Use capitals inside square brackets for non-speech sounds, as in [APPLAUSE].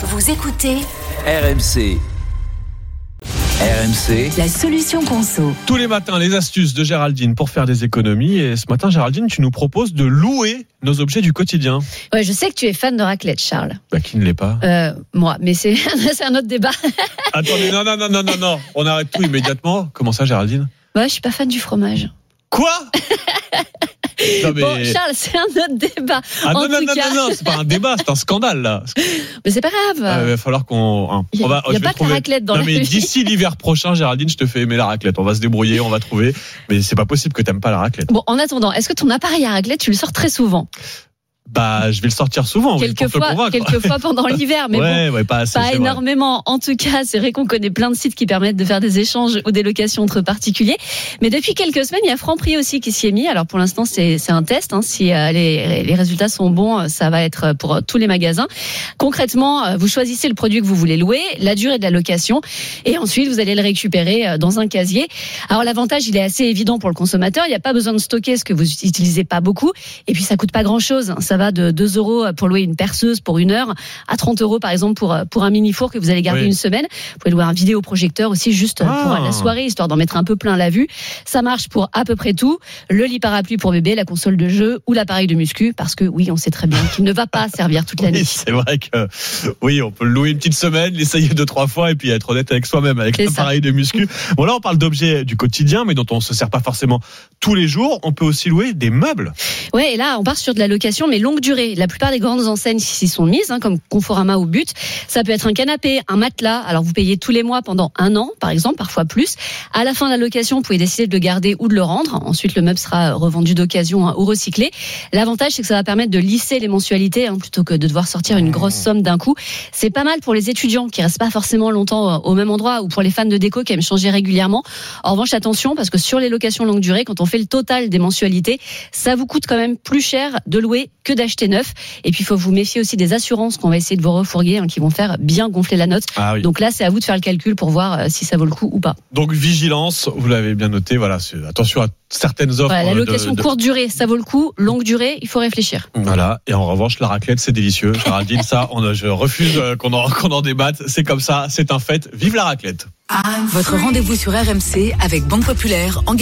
Vous écoutez RMC. RMC, la solution conso. Tous les matins, les astuces de Géraldine pour faire des économies. Et ce matin, Géraldine, tu nous proposes de louer nos objets du quotidien. Ouais, je sais que tu es fan de raclette, Charles. Bah, qui ne l'est pas Euh, moi, mais c'est [LAUGHS] c'est un autre débat. [LAUGHS] Attendez, non, non, non, non, non, non. On arrête tout immédiatement. Comment ça, Géraldine? Moi, je suis pas fan du fromage. Quoi? [LAUGHS] Non, mais. Bon, Charles, c'est un autre débat. Ah en non, non, tout non, cas- non, non, c'est pas un débat, c'est un scandale, là. Mais c'est pas grave. Ah, il va falloir qu'on. hein, Il y a- pas de trouver- raclette dans non, la mais d'ici l'hiver prochain, Géraldine, je te fais aimer la raclette. On va se débrouiller, on va trouver. Mais c'est pas possible que t'aimes pas la raclette. Bon, en attendant, est-ce que ton appareil à raclette, tu le sors très souvent? Bah, je vais le sortir souvent, pour Quelquefois, quelquefois pendant l'hiver, mais [LAUGHS] bon. ouais, ouais, pas assez. Pas c'est vrai. énormément. En tout cas, c'est vrai qu'on connaît plein de sites qui permettent de faire des échanges ou des locations entre particuliers. Mais depuis quelques semaines, il y a Franprix aussi qui s'y est mis. Alors pour l'instant, c'est c'est un test. hein. Si euh, les, les résultats sont bons, euh, ça va être pour euh, tous les magasins. Concrètement, vous choisissez le produit que vous voulez louer, la durée de la location, et ensuite vous allez le récupérer dans un casier. Alors l'avantage, il est assez évident pour le consommateur. Il n'y a pas besoin de stocker ce que vous utilisez pas beaucoup. Et puis ça coûte pas grand chose. Ça va de 2 euros pour louer une perceuse pour une heure à 30 euros par exemple pour, pour un mini four que vous allez garder Oui. une semaine. Vous pouvez louer un vidéoprojecteur aussi juste Ah. pour la soirée histoire d'en mettre un peu plein la vue. Ça marche pour à peu près tout. Le lit parapluie pour bébé, la console de jeu ou l'appareil de muscu parce que oui, on sait très bien qu'il ne va pas servir toute l'année. Oui, c'est vrai que oui, on peut le louer une petite semaine, l'essayer deux trois fois et puis être honnête avec soi-même avec l'appareil de muscu. Bon là, on parle d'objets du quotidien, mais dont on se sert pas forcément tous les jours. On peut aussi louer des meubles. Ouais, et là, on part sur de la location, mais longue durée. La plupart des grandes enseignes s'y sont mises, hein, comme Conforama ou But. Ça peut être un canapé, un matelas. Alors, vous payez tous les mois pendant un an, par exemple, parfois plus. À la fin de la location, vous pouvez décider de le garder ou de le rendre. Ensuite, le meuble sera revendu d'occasion hein, ou recyclé. L'avantage, c'est que ça va permettre de lisser les mensualités, hein, plutôt que de devoir sortir une grosse somme d'un coup. C'est pas mal pour les étudiants qui restent pas forcément longtemps euh, au même endroit ou pour les fans de déco qui aiment changer régulièrement. En revanche, attention, parce que sur les locations longue durée, quand on fait le total des mensualités, ça vous coûte quand même plus cher de louer que d'acheter neuf. Et puis, il faut vous méfier aussi des assurances qu'on va essayer de vous refourguer, hein, qui vont faire bien gonfler la note. Ah oui. Donc là, c'est à vous de faire le calcul pour voir euh, si ça vaut le coup ou pas. Donc vigilance, vous l'avez bien noté. Voilà, c'est- attention à certaines offres. Voilà, la de- location de- courte durée, ça vaut le coup. Longue durée, il faut réfléchir. Voilà. Et en revanche, la raclette, c'est délicieux. Géraldine, ça, on, je refuse euh, qu'on en, qu'on en débatte. C'est comme ça, c'est un fait. Vive la raclette. Votre rendez-vous sur RMC avec Banque Populaire.